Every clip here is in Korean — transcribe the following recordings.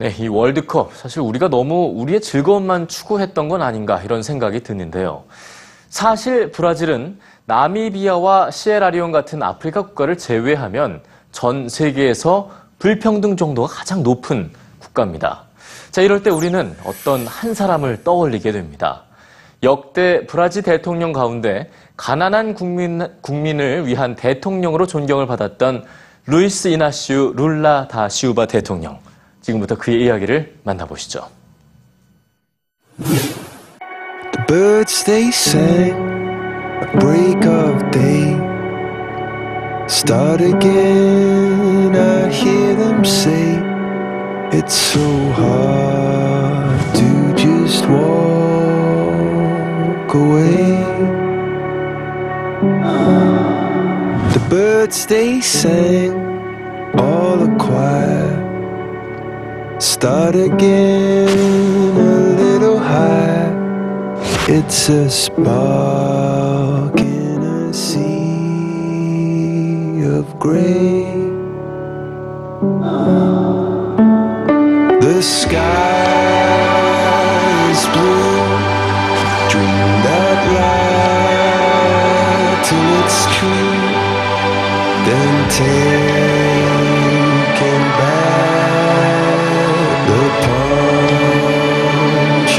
네, 이 월드컵 사실 우리가 너무 우리의 즐거움만 추구했던 건 아닌가 이런 생각이 드는데요. 사실 브라질은 나미비아와 시에라리온 같은 아프리카 국가를 제외하면 전 세계에서 불평등 정도가 가장 높은 국가입니다. 자, 이럴 때 우리는 어떤 한 사람을 떠올리게 됩니다. 역대 브라질 대통령 가운데 가난한 국민, 국민을 위한 대통령으로 존경을 받았던 루이스 이나시우 룰라 다 시우바 대통령. 지금부터 그의 이야기를 만나보시죠. The birds they sang at break of day. Start again, I hear them say, It's so hard to just walk away. The birds they sang, all a choir. Start again, a little high. It's a spark in a sea of gray. The sky is blue. Dream that light till it's true. Then taking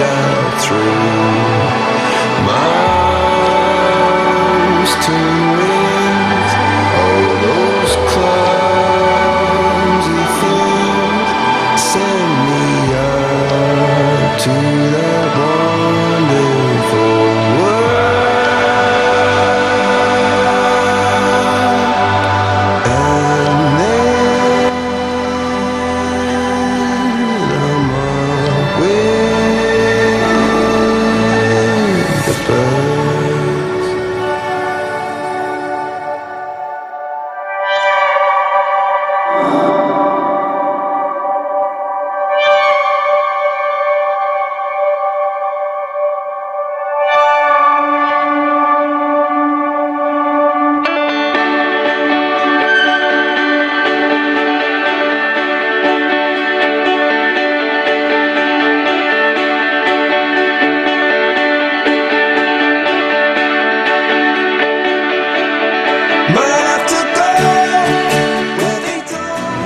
shine through.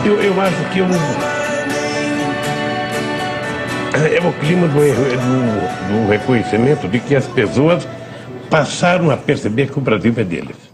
Eu, eu acho que é um, é o clima do, do, do reconhecimento de que as pessoas passaram a perceber que o Brasil é deles.